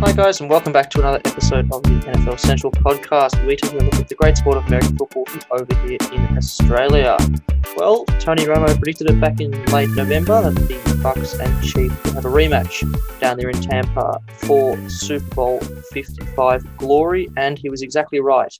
Hi, guys, and welcome back to another episode of the NFL Central podcast. We're taking a look at the great sport of American football from over here in Australia. Well, Tony Romo predicted it back in late November that the Bucs and Chiefs would have a rematch down there in Tampa for Super Bowl 55 glory, and he was exactly right.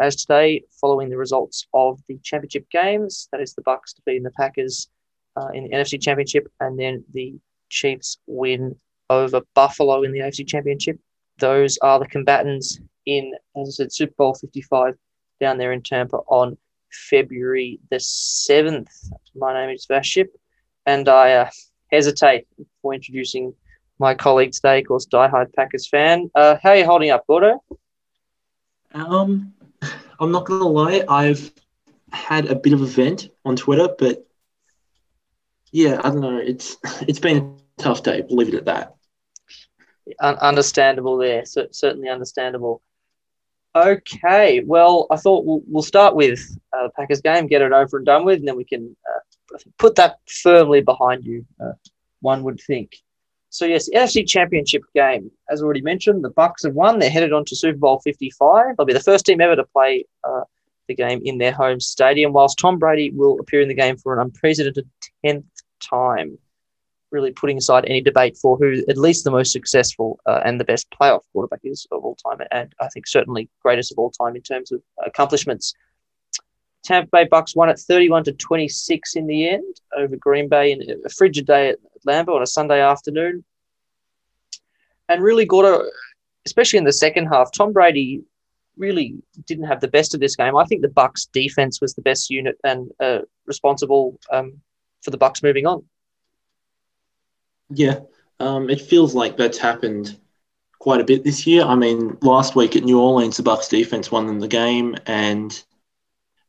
As today, following the results of the championship games, that is the Bucs defeating the Packers uh, in the NFC Championship, and then the Chiefs win over Buffalo in the AFC Championship. Those are the combatants in, as I said, Super Bowl 55 down there in Tampa on February the 7th. My name is Vaship, and I uh, hesitate for introducing my colleague today, of course, diehard Packers fan. Uh, how are you holding up, Gordo? Um, I'm not gonna lie, I've had a bit of a vent on Twitter, but yeah, I don't know. It's it's been a tough day. We'll it at that. Un- understandable there, certainly understandable. Okay, well, I thought we'll, we'll start with uh, the Packers game, get it over and done with, and then we can uh, put that firmly behind you, uh, one would think. So, yes, NFC Championship game, as already mentioned, the Bucs have won. They're headed on to Super Bowl 55. They'll be the first team ever to play uh, the game in their home stadium, whilst Tom Brady will appear in the game for an unprecedented 10th time really putting aside any debate for who at least the most successful uh, and the best playoff quarterback is of all time, and I think certainly greatest of all time in terms of accomplishments. Tampa Bay Bucs won at 31 to 26 in the end over Green Bay in a frigid day at Lambeau on a Sunday afternoon. And really got a, especially in the second half, Tom Brady really didn't have the best of this game. I think the Bucs defense was the best unit and uh, responsible um, for the Bucs moving on. Yeah, um, it feels like that's happened quite a bit this year. I mean, last week at New Orleans, the Bucs defense won them the game, and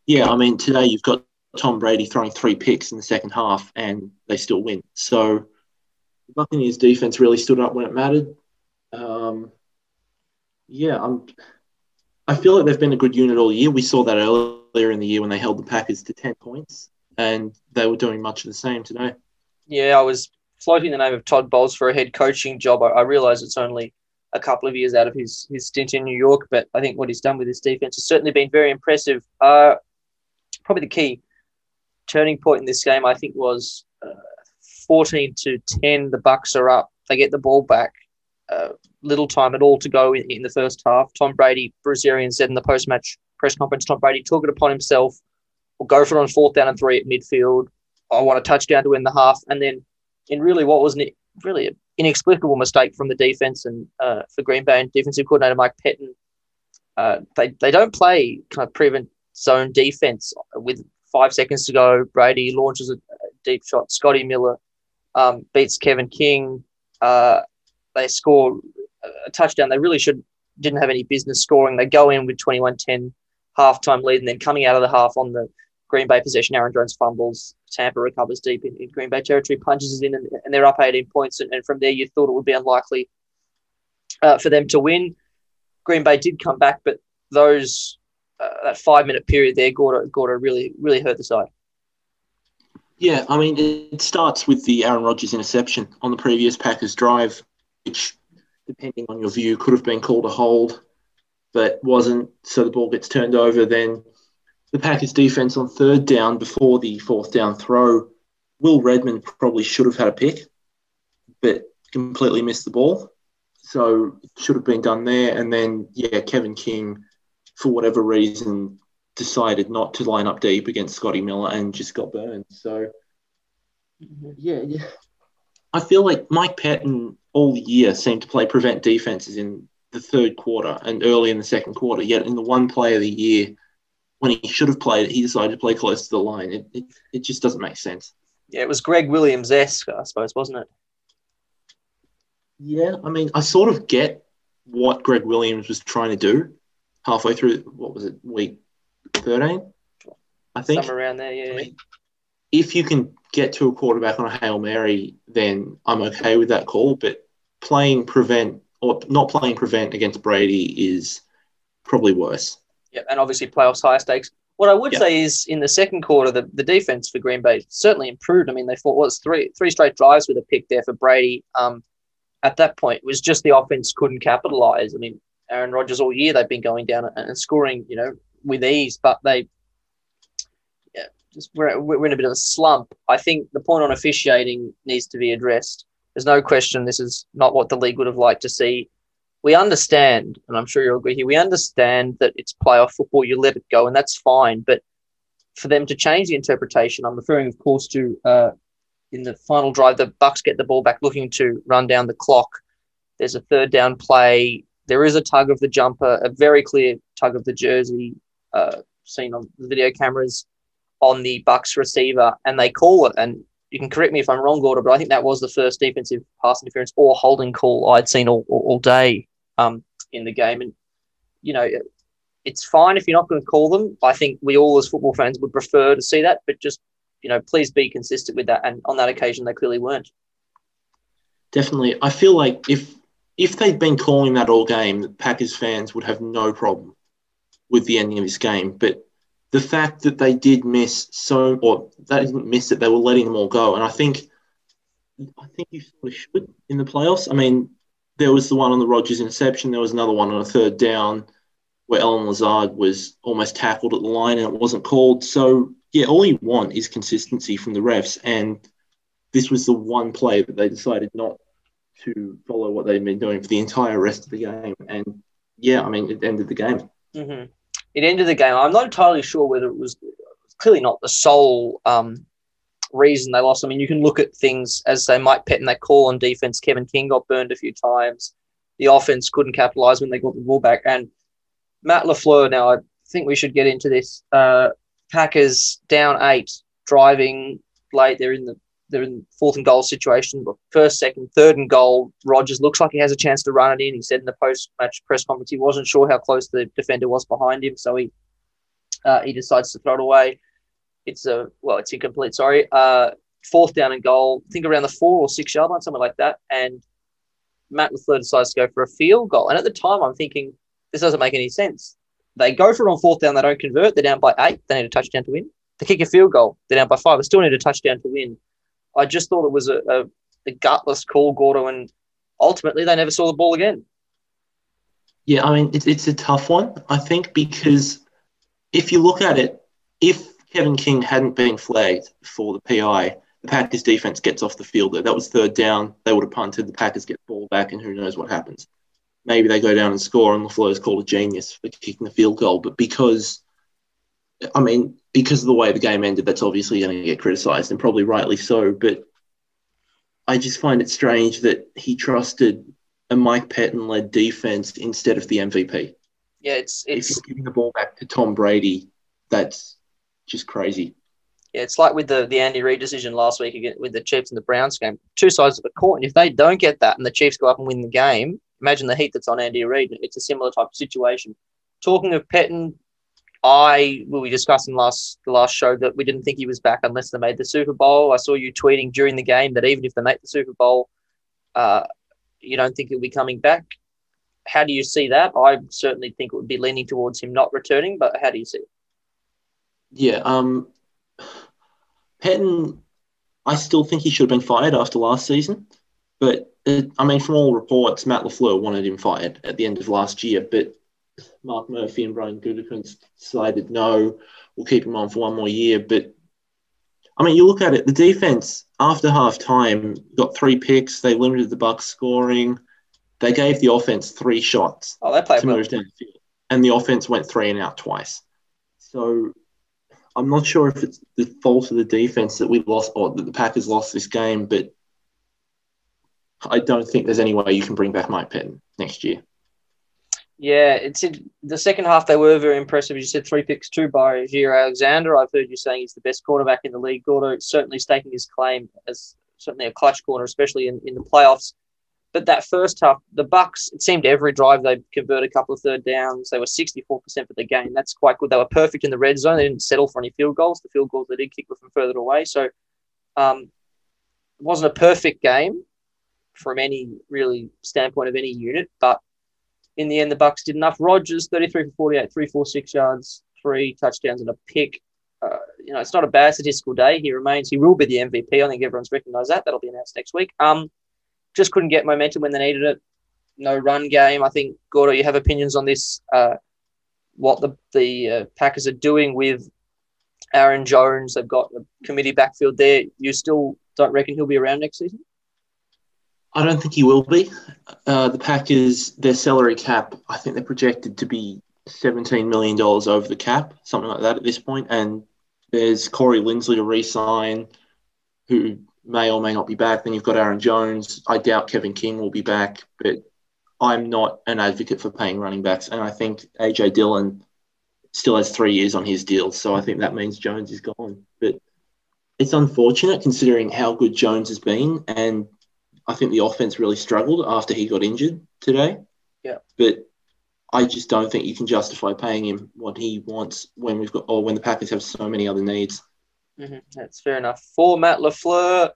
yeah, I mean today you've got Tom Brady throwing three picks in the second half, and they still win. So the Buccaneers defense really stood up when it mattered. Um, yeah, I'm. I feel like they've been a good unit all year. We saw that earlier in the year when they held the Packers to ten points, and they were doing much of the same today. Yeah, I was floating the name of Todd Bowles for a head coaching job. I, I realize it's only a couple of years out of his, his stint in New York, but I think what he's done with his defense has certainly been very impressive. Uh, probably the key turning point in this game, I think, was uh, 14 to 10. The Bucs are up. They get the ball back. Uh, little time at all to go in, in the first half. Tom Brady, Arians said in the post-match press conference, Tom Brady took it upon himself. We'll go for it on fourth down and three at midfield. I want a touchdown to win the half, and then in really what was an, really an inexplicable mistake from the defense and uh, for Green Bay and defensive coordinator Mike Pettine. Uh, they, they don't play kind of prevent zone defense with five seconds to go. Brady launches a, deep shot. Scotty Miller um, beats Kevin King. Uh, they score a touchdown. They really should didn't have any business scoring. They go in with 21-10 halftime lead and then coming out of the half on the Green Bay possession, Aaron Jones fumbles, Tampa recovers deep in, in Green Bay territory, punches it in, and, and they're up 18 points. And, and, from there, you thought it would be unlikely uh, for them to win. Green Bay did come back, but those uh, that five minute period there, Gordo, Gordo really really hurt the side. Yeah, I mean, it starts with the Aaron Rodgers interception on the previous Packers drive, which, depending on your view, could have been called a hold, but wasn't. So the ball gets turned over. Then the Packers defense on third down before the fourth down throw, Will Redmond probably should have had a pick, but completely missed the ball. So it should have been done there. And then, yeah, Kevin King, for whatever reason, decided not to line up deep against Scotty Miller and just got burned. So, yeah, yeah. I feel like Mike Pettine all year seemed to play prevent defenses in the third quarter and early in the second quarter. Yet in the one play of the year when he should have played, he decided to play close to the line. It, it, it just doesn't make sense. Yeah, it was Gregg Williams esque, I suppose, wasn't it? Yeah, I mean, I sort of get what Gregg Williams was trying to do halfway through. What was it, week thirteen? I think somewhere around there. Yeah. I mean, if you can get to a quarterback on a hail mary, then I'm okay with that call. But playing prevent or not playing prevent against Brady is probably worse. Yeah, and obviously playoffs high stakes. What I would say is in the second quarter, the, the defense for Green Bay certainly improved. I mean, they fought was three three straight drives with a pick there for Brady. Um, at that point it was just the offense couldn't capitalize. I mean, Aaron Rodgers all year they've been going down and scoring, you know, with ease, but they yeah, just we're, we're in a bit of a slump. I think the point on officiating needs to be addressed. There's no question this is not what the league would have liked to see. We understand, and I'm sure you'll agree here, we understand that it's playoff football, you let it go, and that's fine. But for them to change the interpretation, I'm referring, of course, to uh, in the final drive, the Bucs get the ball back looking to run down the clock. There's a third down play. There is a tug of the jumper, a very clear tug of the jersey, uh, seen on the video cameras on the Bucs receiver, and they call it. And you can correct me if I'm wrong, Gordon, but I think that was the first defensive pass interference or holding call I'd seen all, all, all day um, in the game. And, you know, it's fine if you're not going to call them. I think we all as football fans would prefer to see that, but just, you know, please be consistent with that. And on that occasion, they clearly weren't. Definitely. I feel like if if they'd been calling that all game, the Packers fans would have no problem with the ending of this game. But the fact that they did miss so, or they didn't miss it, they were letting them all go. And I think, I think you sort of should in the playoffs. I mean, there was the one on the Rodgers interception. There was another one on a third down where Allen Lazard was almost tackled at the line and it wasn't called. So yeah, all you want is consistency from the refs, and this was the one play that they decided not to follow what they'd been doing for the entire rest of the game. And yeah, I mean, it ended the game. Mm-hmm it ended the game. I'm not entirely sure whether it was clearly not the sole um, reason they lost. I mean, you can look at things as they Mike Pettine, they call on defense. Kevin King got burned a few times. The offense couldn't capitalize when they got the ball back. And Matt LaFleur, now I think we should get into this. Uh, Packers down eight, driving late. They're in the they're in fourth and goal situation. First, second, third and goal. Rodgers looks like he has a chance to run it in. He said in the post-match press conference he wasn't sure how close the defender was behind him, so he uh, he decides to throw it away. It's a well, it's incomplete. Sorry. Uh, fourth down and goal. I think around the four or six yard line, something like that. And Matt LaFleur decides to go for a field goal. And at the time, I'm thinking this doesn't make any sense. They go for it on fourth down. They don't convert. They're down by eight. They need a touchdown to win. They kick a field goal. They're down by five. They still need a touchdown to win. I just thought it was a, a, a gutless call, Gordo, and ultimately they never saw the ball again. Yeah, I mean, it's, it's a tough one, I think, because if you look at it, if Kevin King hadn't been flagged for the PI, the Packers defense gets off the field. That was third down. They would have punted. The Packers get the ball back, and who knows what happens. Maybe they go down and score, and LaFleur is called a genius for kicking the field goal. But because I mean, because of the way the game ended, that's obviously going to get criticised, and probably rightly so. But I just find it strange that he trusted a Mike Pettine led defense instead of the MVP. Yeah, it's it's if you're giving the ball back to Tom Brady, that's just crazy. Yeah, it's like with the, the Andy Reid decision last week with the Chiefs and the Browns game. Two sides of the and if they don't get that and the Chiefs go up and win the game, imagine the heat that's on Andy Reid. It's a similar type of situation. Talking of Pettine, I we discussed in last the last show that we didn't think he was back unless they made the Super Bowl. I saw you tweeting during the game that even if they make the Super Bowl, uh, you don't think he'll be coming back. How do you see that? I certainly think it would be leaning towards him not returning, but how do you see it? Yeah, um, Pettine, I still think he should have been fired after last season. But it, I mean, from all reports, Matt LaFleur wanted him fired at the end of last year. But Mark Murphy and Brian Gutekunst decided no, we'll keep him on for one more year. But I mean, you look at it, the defense after half time got three picks. They limited the Bucs scoring. They gave the offense three shots. Oh, they played to well. move down the field, and the offense went three and out twice. So I'm not sure if it's the fault of the defense that we lost or that the Packers lost this game, but I don't think there's any way you can bring back Mike Pettine next year. Yeah, it's in the second half. They were very impressive. You said three picks, two by Jaire Alexander. I've heard you saying he's the best quarterback in the league. Gordo certainly staking his claim as certainly a clutch corner, especially in, in the playoffs. But that first half, the Bucs, it seemed every drive they converted a couple of third downs. They were 64% for the game. That's quite good. They were perfect in the red zone. They didn't settle for any field goals. The field goals they did kick were from further away. So um, it wasn't a perfect game from any really standpoint of any unit, but in the end, the Bucs did enough. Rodgers, 33 for 48, 346 yards, three touchdowns and a pick. Uh, you know, it's not a bad statistical day. He remains, he will be the MVP. I think everyone's recognised that. That'll be announced next week. Um, just couldn't get momentum when they needed it. No run game. I think Gordo, you have opinions on this. Uh, what the the uh, Packers are doing with Aaron Jones. They've got a committee backfield there. You still don't reckon he'll be around next season? I don't think he will be. Uh, the Packers, their salary cap, I think they're projected to be $17 million over the cap, something like that at this point. And there's Corey Linsley to re sign, who may or may not be back. Then you've got Aaron Jones. I doubt Kevin King will be back, but I'm not an advocate for paying running backs. And I think AJ Dillon still has three years on his deal. So I think that means Jones is gone. But it's unfortunate considering how good Jones has been. And I think the offense really struggled after he got injured today. Yeah. But I just don't think you can justify paying him what he wants when we've got, or when the Packers have so many other needs. Mm-hmm. That's fair enough. For Matt LaFleur,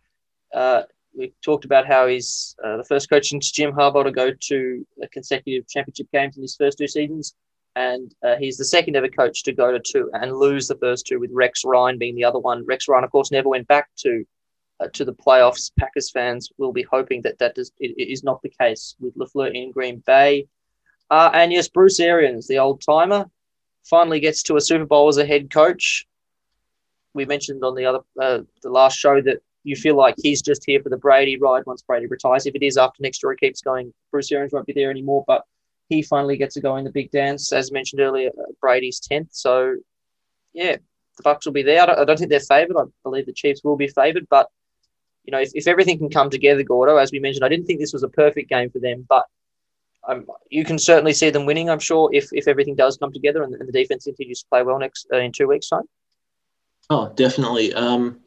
uh, we talked about how he's uh, the first coach since Jim Harbaugh to go to a consecutive championship games in his first two seasons and uh, he's the second ever coach to go to two and lose the first two, with Rex Ryan being the other one. Rex Ryan, of course, never went back to uh, to the playoffs. Packers fans will be hoping that that does, it, it is not the case with Lafleur in Green Bay. Uh, and yes, Bruce Arians, the old timer, finally gets to a Super Bowl as a head coach. We mentioned on the other uh, the last show that you feel like he's just here for the Brady ride once Brady retires. If it is after next year, he keeps going. Bruce Arians won't be there anymore, but he finally gets to go in the big dance, as mentioned earlier. Uh, Brady's tenth, so yeah, the Bucs will be there. I don't, I don't think they're favoured. I believe the Chiefs will be favoured, but you know, if, if everything can come together, Gordo, as we mentioned, I didn't think this was a perfect game for them, but um, you can certainly see them winning. I'm sure if, if everything does come together and, and the defense continues to play well next uh, in two weeks' time. Oh, definitely. Um,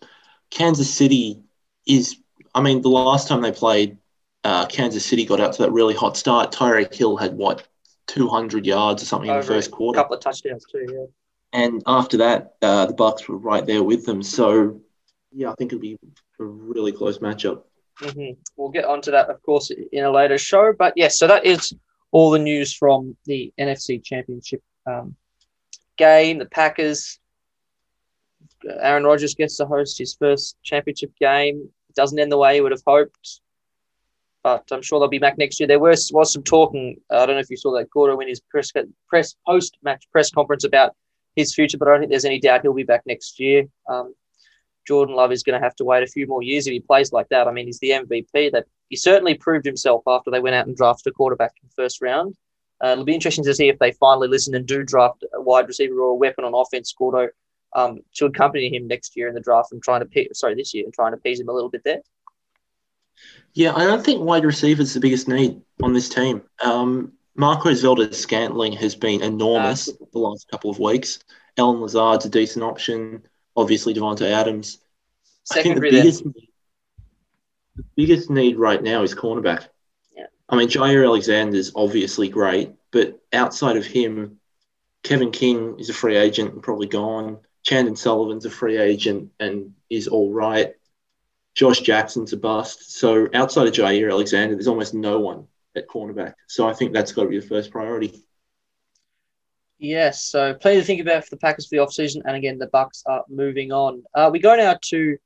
Kansas City is. I mean, the last time they played, uh, Kansas City got out to that really hot start. Tyreek Hill had what 200 yards or something Over in the first quarter. A couple of touchdowns too, yeah. And after that, uh, the Bucs were right there with them. So, yeah, I think it'll be a really close matchup. Mm-hmm. We'll get onto that, of course, in a later show. But yes, so that is all the news from the NFC Championship um, game. The Packers. Aaron Rodgers gets to host his first championship game. It doesn't end the way he would have hoped but I'm sure they'll be back next year. There was was some talking. Uh, I don't know if you saw that Gordo in his press press post match press conference about his future, but I don't think there's any doubt he'll be back next year. Um, Jordan Love is going to have to wait a few more years if he plays like that. I mean, he's the MVP. That he certainly proved himself after they went out and drafted a quarterback in the first round. Uh, it'll be interesting to see if they finally listen and do draft a wide receiver or a weapon on offense, Gordo, um, to accompany him next year in the draft and trying to sorry this year and trying to appease him a little bit there. Yeah, I don't think wide receiver is the biggest need on this team. Um, Marquez Valdes-Scantling has been enormous uh, the last couple of weeks. Allen Lazard's a decent option. Obviously, Davante Adams. I think the biggest, the biggest need right now is cornerback. Yeah. I mean, Jaire Alexander is obviously great, but outside of him, Kevin King is a free agent and probably gone. Chandon Sullivan's a free agent and is all right. Josh Jackson's a bust. So outside of Jaire Alexander, there's almost no one at cornerback. So I think that's got to be the first priority. Yes, so plenty to think about for the Packers for the offseason. And again, the Bucs are moving on. Uh, we go now to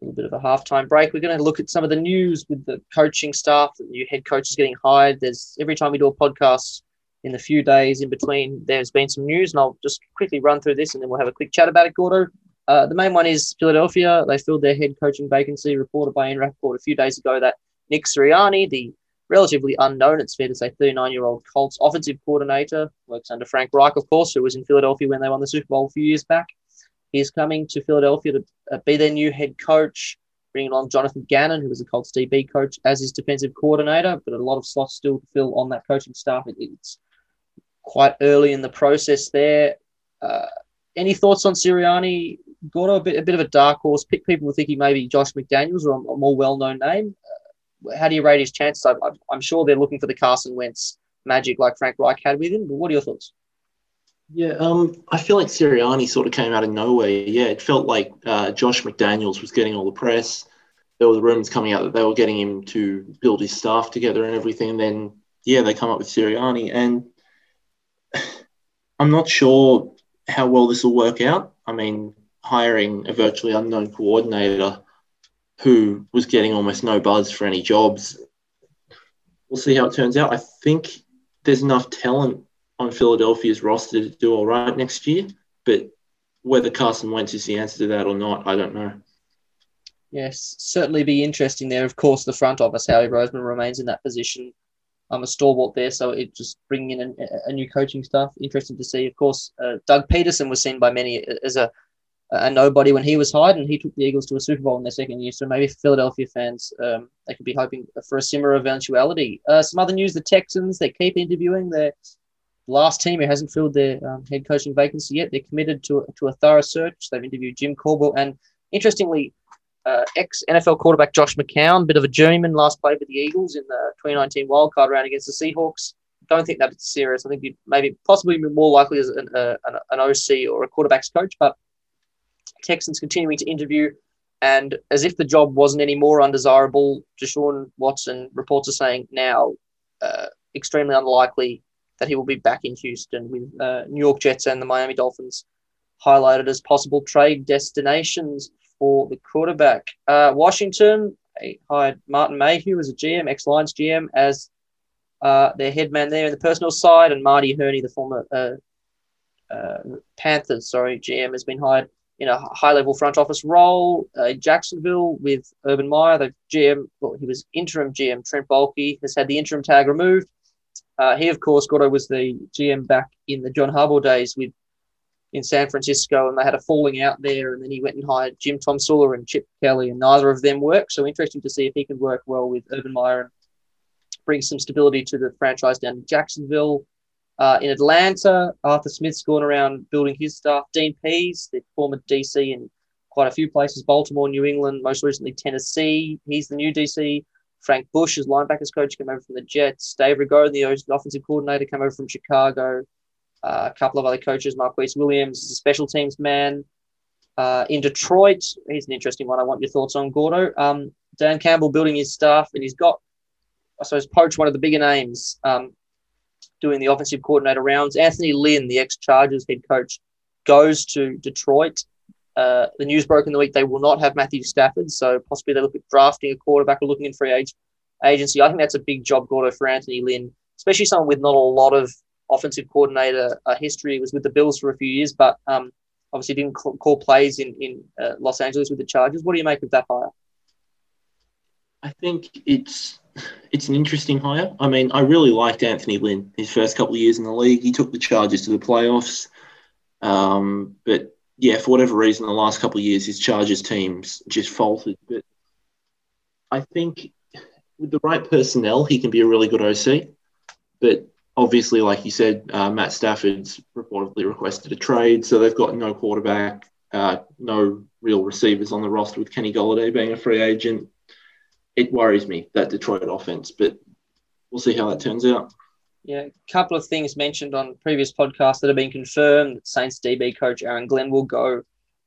a little bit of a halftime break. We're going to look at some of the news with the coaching staff. The new head coach is getting hired. There's every time we do a podcast in the few days in between, there's been some news, and I'll just quickly run through this, and then we'll have a quick chat about it, Gordo. Uh, the main one is Philadelphia. They filled their head coaching vacancy, reported by Ian Rapoport a few days ago that Nick Sirianni, the relatively unknown, it's fair to say, 39 year old Colts offensive coordinator, works under Frank Reich, of course, who was in Philadelphia when they won the Super Bowl a few years back. He's coming to Philadelphia to uh, be their new head coach, bringing along Jonathan Gannon, who was a Colts DB coach, as his defensive coordinator, but a lot of slots still to fill on that coaching staff. It, it's quite early in the process there. Uh, any thoughts on Sirianni? Got a bit, a bit of a dark horse. Pick people were thinking maybe Josh McDaniels or a, more well-known name. Uh, how do you rate his chances? I, I'm sure they're looking for the Carson Wentz magic like Frank Reich had with him. But what are your thoughts? Yeah, um, I feel like Sirianni sort of came out of nowhere. Yeah, it felt like uh, Josh McDaniels was getting all the press. There were the rumors coming out that they were getting him to build his staff together and everything. And then, yeah, they come up with Sirianni. And I'm not sure how well this will work out. I mean, hiring a virtually unknown coordinator who was getting almost no buzz for any jobs. We'll see how it turns out. I think there's enough talent on Philadelphia's roster to do all right next year, but whether Carson Wentz is the answer to that or not, I don't know. Yes, certainly be interesting there. Of course, the front office, Howie Roseman remains in that position. I'm a stalwart there, so it just bringing in a, a new coaching staff. Interesting to see. Of course, uh, Doug Pederson was seen by many as a a nobody when he was hired, and he took the Eagles to a Super Bowl in their second year. So maybe Philadelphia fans um, they could be hoping for a similar eventuality. Uh, some other news: the Texans they keep interviewing their last team who hasn't filled their um, head coaching vacancy yet. They're committed to to a thorough search. They've interviewed Jim Caldwell, and interestingly, uh, ex NFL quarterback Josh McCown, bit of a journeyman, last played for the Eagles in the 2019 wildcard round against the Seahawks. Don't think that's serious. I think you maybe possibly more likely as an, uh, an, an OC or a quarterbacks coach, but Texans continuing to interview. And as if the job wasn't any more undesirable, Deshaun Watson reports are saying now uh, extremely unlikely that he will be back in Houston with uh, New York Jets and the Miami Dolphins highlighted as possible trade destinations for the quarterback. Uh, Washington hired Martin Mayhew as a GM, ex Lions GM, as uh, their head man there in the personal side, and Marty Hurney, the former uh, uh Panthers, sorry, GM, has been hired in a high level front office role. Uh, Jacksonville with Urban Meyer, the GM, well, he was interim GM. Trent Baalke has had the interim tag removed. Uh, he, of course, Gordo was the GM back in the John Harbaugh days with in San Francisco, and they had a falling out there. And then he went and hired Jim Tomsula and Chip Kelly, and neither of them worked. So interesting to see if he can work well with Urban Meyer and bring some stability to the franchise down in Jacksonville. Uh, in Atlanta, Arthur Smith's gone around building his staff. Dean Pees, the former DC in quite a few places, Baltimore, New England, most recently Tennessee. He's the new DC. Frank Bush, as linebackers coach, came over from the Jets. Dave Ragone, the offensive coordinator, came over from Chicago. Uh, a couple of other coaches, Marquice Williams is a special teams man. Uh, in Detroit, he's an interesting one. I want your thoughts on Gordo. Um, Dan Campbell building his staff, and he's got, I suppose, poached one of the bigger names um, doing the offensive coordinator rounds. Anthony Lynn, the ex Chargers head coach, goes to Detroit. Uh, the news broke in the week they will not have Matthew Stafford, so possibly they look at drafting a quarterback or looking in free age, agency. I think that's a big job, Gordo, for Anthony Lynn, especially someone with not a lot of offensive coordinator uh, history. Was with the Bills for a few years, but um, obviously didn't call, call plays in in uh, Los Angeles with the Chargers. What do you make of that hire? I think it's it's an interesting hire. I mean, I really liked Anthony Lynn his first couple of years in the league. He took the Chargers to the playoffs, um, but yeah, for whatever reason, the last couple of years his Chargers teams just faltered. But I think with the right personnel, he can be a really good OC. But obviously, like you said, uh, Matt Stafford's reportedly requested a trade, so they've got no quarterback, uh, no real receivers on the roster with Kenny Golladay being a free agent. It worries me that Detroit offense, but we'll see how that turns out. Yeah, a couple of things mentioned on previous podcasts that have been confirmed. Saints DB coach Aaron Glenn will go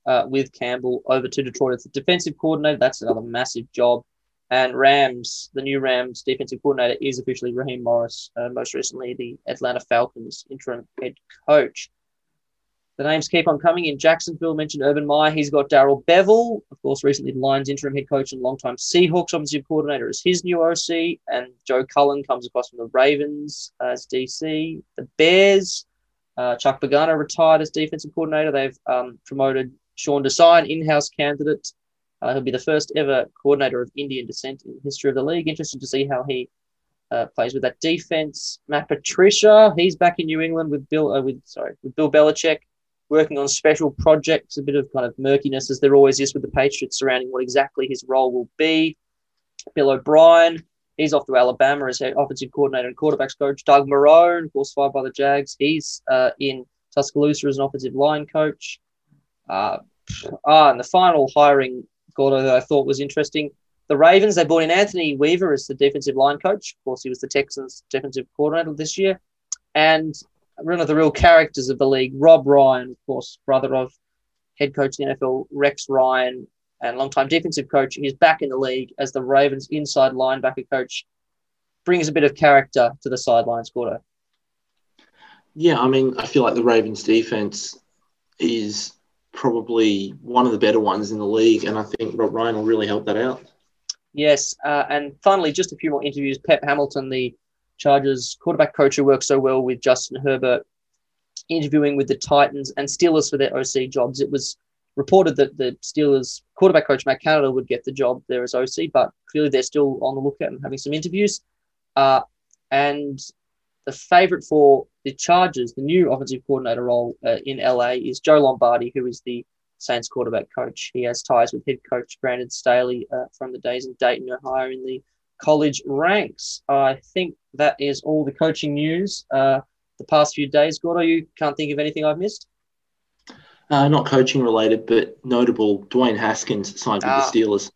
uh, with Campbell over to Detroit as the defensive coordinator. That's another massive job. And Rams, the new Rams defensive coordinator is officially Raheem Morris, uh, most recently the Atlanta Falcons interim head coach. The names keep on coming. In Jacksonville, mentioned Urban Meyer. He's got Darrell Bevell, of course, recently the Lions interim head coach and longtime Seahawks offensive coordinator as his new OC. And Joe Cullen comes across from the Ravens as DC. The Bears, uh, Chuck Pagano retired as defensive coordinator. They've um, promoted Sean Desai, an in-house candidate uh, he'll be the first ever coordinator of Indian descent in the history of the league. Interesting to see how he uh, plays with that defense. Matt Patricia, he's back in New England with Bill. Uh, with sorry, with Bill Belichick, working on special projects. A bit of kind of murkiness, as there always is with the Patriots, surrounding what exactly his role will be. Bill O'Brien, he's off to Alabama as offensive coordinator and quarterbacks coach. Doug Marrone, of course, fired by the Jags. He's uh, in Tuscaloosa as an offensive line coach. Uh, ah, and the final hiring Gordo that I thought was interesting. The Ravens, they brought in Anthony Weaver as the defensive line coach. Of course, he was the Texans' defensive coordinator this year. And one of the real characters of the league, Rob Ryan, of course, brother of head coach of the NFL, Rex Ryan, and longtime defensive coach. He's back in the league as the Ravens' inside linebacker coach. Brings a bit of character to the sidelines, Gordo. Yeah, I mean, I feel like the Ravens' defense is probably one of the better ones in the league, and I think Rob Ryan will really help that out. Yes, uh, and finally, just a few more interviews. Pep Hamilton, the Chargers quarterback coach who works so well with Justin Herbert, interviewing with the Titans and Steelers for their OC jobs. It was reported that the Steelers quarterback coach Matt Canada would get the job there as OC, but clearly they're still on the lookout and having some interviews. Uh, and the favorite for the Chargers, the new offensive coordinator role uh, in LA, is Joe Lombardi, who is the Saints quarterback coach. He has ties with head coach Brandon Staley uh, from the days in Dayton, Ohio, in the college ranks. I think that is all the coaching news uh, the past few days. Gordo, you can't think of anything I've missed? Uh, not coaching related, but notable. Dwayne Haskins signed with ah. the Steelers.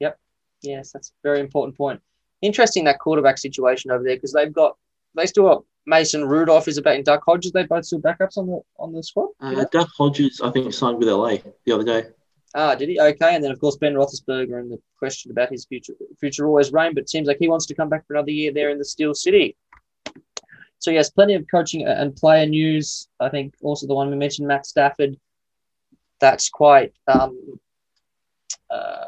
Yep. Yes, that's a very important point. Interesting that quarterback situation over there because they've got they still got Mason Rudolph is about in Duck Hodges. They both still backups on the on the squad. Uh, Duck Hodges, I think, signed with LA the other day. Ah, did he? Okay, and then of course Ben Roethlisberger and the question about his future future always reign, but it seems like he wants to come back for another year there in the Steel City. So yes, plenty of coaching and player news. I think also the one we mentioned, Matt Stafford. That's quite um, uh,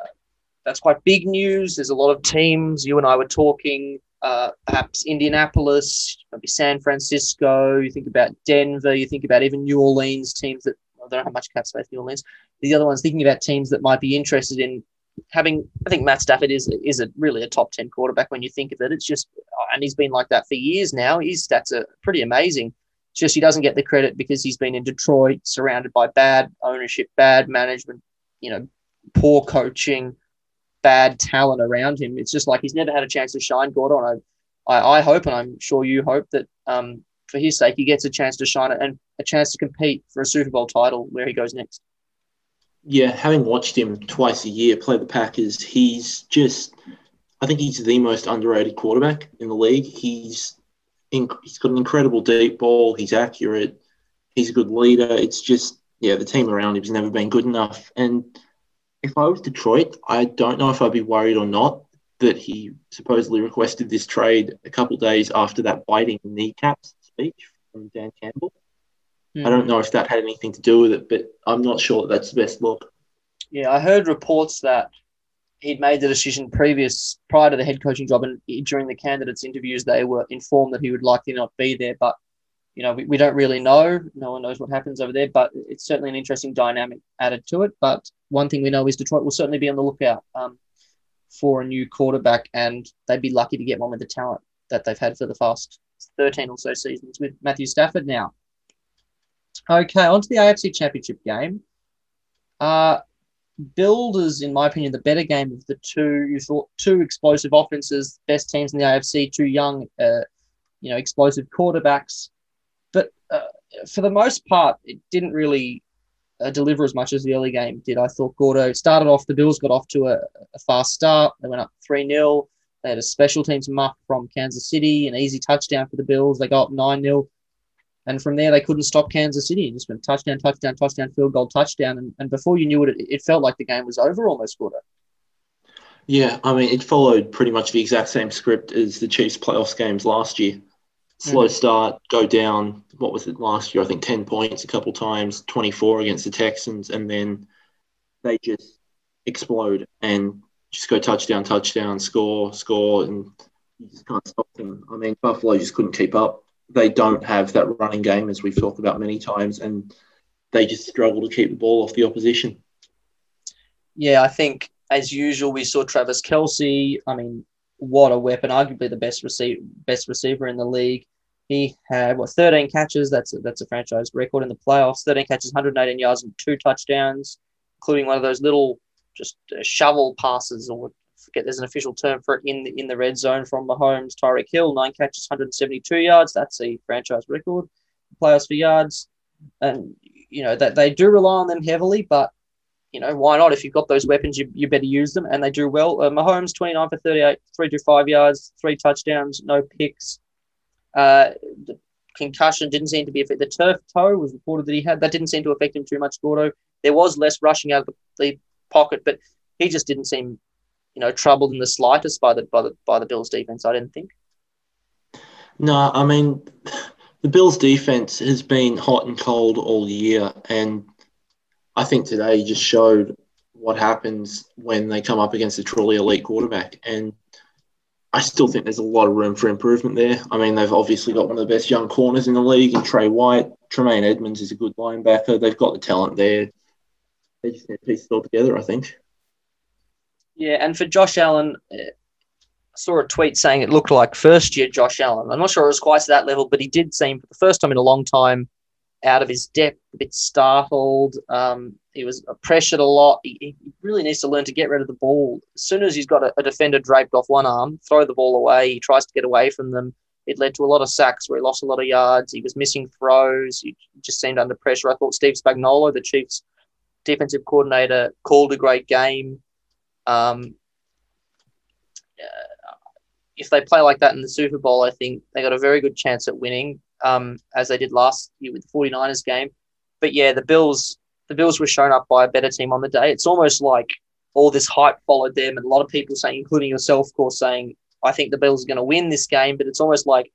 that's quite big news. There's a lot of teams. You and I were talking. Uh, perhaps Indianapolis, maybe San Francisco. You think about Denver. You think about even New Orleans teams that I don't have much cap space. New Orleans. The other ones thinking about teams that might be interested in having, I think Matt Stafford is is a, really a top ten quarterback when you think of it. It's just, and he's been like that for years now. His stats are pretty amazing. It's just he doesn't get the credit because he's been in Detroit, surrounded by bad ownership, bad management, you know, poor coaching, bad talent around him. It's just like he's never had a chance to shine. Gordon, I, I, I hope, and I'm sure you hope that um, for his sake, he gets a chance to shine and a chance to compete for a Super Bowl title where he goes next yeah, having watched him twice a year play the Packers, he's just, I think he's the most underrated quarterback in the league. He's in, he's got an incredible deep ball. He's accurate. He's a good leader. It's just, yeah, the team around him has never been good enough. And if I was Detroit, I don't know if I'd be worried or not that he supposedly requested this trade a couple days after that biting kneecaps speech from Dan Campbell. Mm. I don't know if that had anything to do with it, but I'm not sure that that's the best look. Yeah, I heard reports that he'd made the decision previous prior to the head coaching job, and during the candidates' interviews, they were informed that he would likely not be there. But you know, we, we don't really know. No one knows what happens over there, but it's certainly an interesting dynamic added to it. But one thing we know is Detroit will certainly be on the lookout um, for a new quarterback, and they'd be lucky to get one with the talent that they've had for the past 13 or so seasons with Matthew Stafford now. Okay, on to the AFC Championship game. Uh, Builders, in my opinion, the better game of the two. You thought two explosive offenses, best teams in the AFC, two young, uh, you know, explosive quarterbacks. But uh, for the most part, it didn't really uh, deliver as much as the early game did. I thought Gordo started off, the Bills got off to a, a fast start. They went up 3 0. They had a special teams muck from Kansas City, an easy touchdown for the Bills. They got up 9 0. And from there, they couldn't stop Kansas City. It just went touchdown, touchdown, touchdown, field goal, touchdown. And, and before you knew it, it, it felt like the game was over almost, Gordo. Yeah, I mean, it followed pretty much the exact same script as the Chiefs' playoffs games last year. Slow mm-hmm. start, go down. What was it last year? I think 10 points a couple times, 24 against the Texans. And then they just explode and just go touchdown, touchdown, score, score. And you just can't stop them. I mean, Buffalo just couldn't keep up they don't have that running game, as we've talked about many times, and they just struggle to keep the ball off the opposition. Yeah, I think as usual we saw Travis Kelce. I mean, what a weapon! Arguably the best receiver, best receiver in the league. He had what 13 catches. That's a, that's a franchise record in the playoffs. 13 catches, 118 yards, and two touchdowns, including one of those little just uh, shovel passes or forget there's an official term for it in the, in the red zone from Mahomes. Tyreek Hill, nine catches, 172 yards. That's a franchise record. Playoffs for yards. And, you know, that they do rely on them heavily, but, you know, why not? If you've got those weapons, you, you better use them. And they do well. Uh, Mahomes, 29 for 38, three to five yards, three touchdowns, no picks. Uh, the concussion didn't seem to be affected. The turf toe was reported that he had. That didn't seem to affect him too much, Gordo. There was less rushing out of the, the pocket, but he just didn't seem you know, troubled in the slightest by the by the by the Bills defense. I didn't think. No, I mean, the Bills defense has been hot and cold all year, and I think today just showed what happens when they come up against a truly elite quarterback. And I still think there's a lot of room for improvement there. I mean, they've obviously got one of the best young corners in the league in Tre White. Tremaine Edmunds is a good linebacker. They've got the talent there. They just need to piece it all together, I think. Yeah, and for Josh Allen, uh, I saw a tweet saying it looked like first year Josh Allen. I'm not sure it was quite to that level, but he did seem for the first time in a long time out of his depth, a bit startled. Um, he was pressured a lot. He, he, really needs to learn to get rid of the ball. As soon as he's got a, a, defender draped off one arm, throw the ball away. He tries to get away from them. It led to a lot of sacks where he lost a lot of yards. He was missing throws. He just seemed under pressure. I thought Steve Spagnuolo, the Chiefs' defensive coordinator, called a great game. Um, uh, if they play like that in the Super Bowl, I think they got a very good chance at winning um, as they did last year with the 49ers game. But yeah, the Bills the Bills were shown up by a better team on the day. It's almost like all this hype followed them, and a lot of people saying, including yourself, of course, saying, I think the Bills are going to win this game. But it's almost like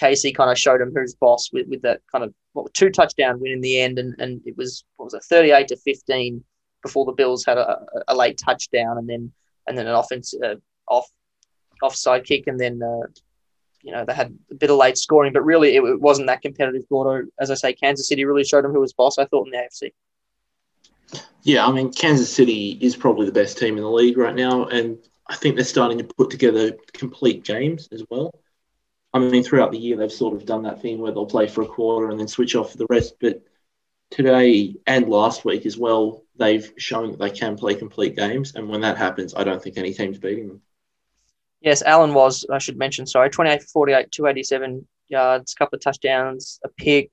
KC kind of showed them who's boss with, with that kind of two touchdown win in the end, and, and it was what was it, 38 to 15 before the Bills had a, a late touchdown, and then and then an offense uh, off offside kick, and then uh, you know, they had a bit of late scoring, but really it, it wasn't that competitive. Gordo, as I say, Kansas City really showed them who was boss. I thought in the AFC. Yeah, I mean, Kansas City is probably the best team in the league right now, and I think they're starting to put together complete games as well. I mean, throughout the year, they've sort of done that thing where they'll play for a quarter and then switch off for the rest. But today and last week as well, they've shown that they can play complete games. And when that happens, I don't think any team's beating them. Yes, Allen was, I should mention, sorry, 28 for 48, 287 yards, couple of touchdowns, a pick,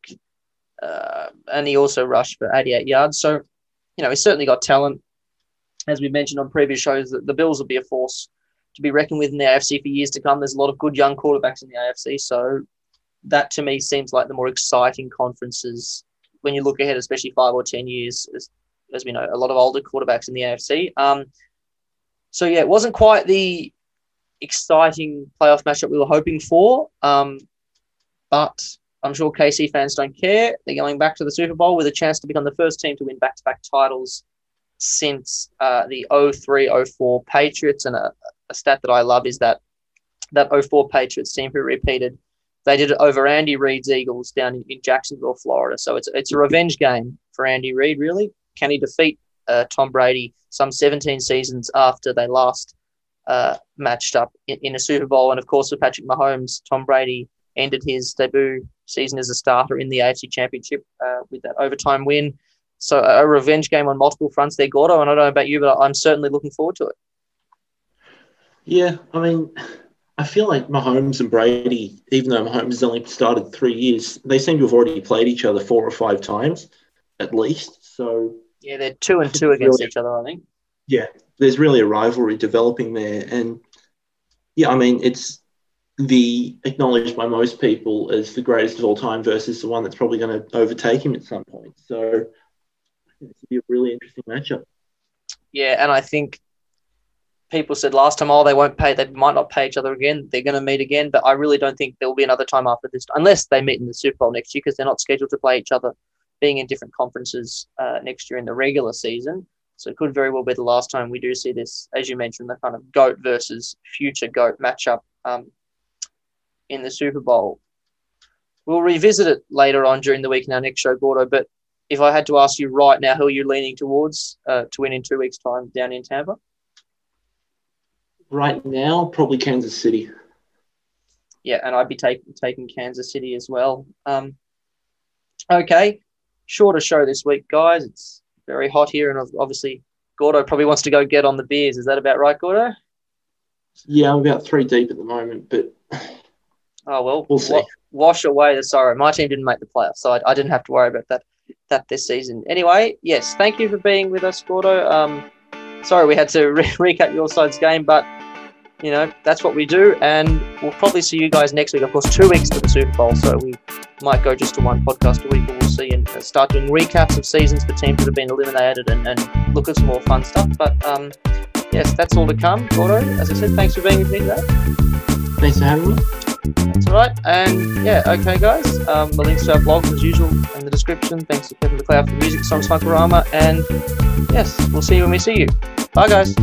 uh, and he also rushed for 88 yards. So, you know, he's certainly got talent. As we mentioned on previous shows, that the Bills will be a force to be reckoned with in the AFC for years to come. There's a lot of good young quarterbacks in the AFC. So that to me seems like the more exciting conferences when you look ahead, especially five or 10 years. As, as we know, a lot of older quarterbacks in the AFC. Um, so, yeah, it wasn't quite the exciting playoff matchup we were hoping for. Um, but I'm sure KC fans don't care. They're going back to the Super Bowl with a chance to become the first team to win back to back titles since uh, the 03 04 Patriots. And a, a, stat that I love is that that 04 Patriots team who repeated, they did it over Andy Reid's Eagles down in, in Jacksonville, Florida. So it's, it's a revenge game for Andy Reid, really. Can he defeat uh, Tom Brady some 17 seasons after they last uh, matched up in, in, a Super Bowl. And of course, with Patrick Mahomes, Tom Brady ended his debut season as a starter in the AFC Championship uh, with that overtime win. So a revenge game on multiple fronts there, Gordo. And I don't know about you, but I'm certainly looking forward to it. Yeah, I mean, I feel like Mahomes and Brady, even though Mahomes has only started three years, they seem to have already played each other four or five times at least. So yeah, they're two and two against really, each other, I think. Yeah, there's really a rivalry developing there. And yeah, I mean, it's the acknowledged by most people as the greatest of all time versus the one that's probably going to overtake him at some point. So it's be a really interesting matchup. Yeah, and I think people said last time, oh, they won't pay, they might not pay each other again. They're going to meet again, but I really don't think there will be another time after this, unless they meet in the Super Bowl next year, because they're not scheduled to play each other, being in different conferences uh, next year in the regular season. So it could very well be the last time we do see this, as you mentioned, the kind of GOAT versus future GOAT matchup um, in the Super Bowl. We'll revisit it later on during the week in our next show, Gordo. But if I had to ask you right now, who are you leaning towards uh, to win in two weeks' time down in Tampa? Right now, probably Kansas City. Yeah, and I'd be taking taking Kansas City as well. Um, okay, shorter show this week, guys. It's very hot here, and obviously Gordo probably wants to go get on the beers. Is that about right, Gordo? Yeah, I'm about three deep at the moment, but oh well, we'll see. wash away the sorrow. My team didn't make the playoffs, so I, I, didn't have to worry about that that this season. Anyway, yes, thank you for being with us, Gordo. Um, sorry we had to re- recap your side's game, but you know, that's what we do. And we'll probably see you guys next week. Of course, two weeks to the Super Bowl, so we might go just to one podcast a week, but we'll see and start doing recaps of seasons for teams that have been eliminated and, and look at some more fun stuff. But um, yes, that's all to come. Gordo, as I said, thanks for being with me today. Thanks for having me. That's all right. And yeah, okay, guys. Um, the links to our blog, as usual, in the description. Thanks to Kevin MacLeod for the music, songs Funkorama. And yes, we'll see you when we see you. Bye, guys.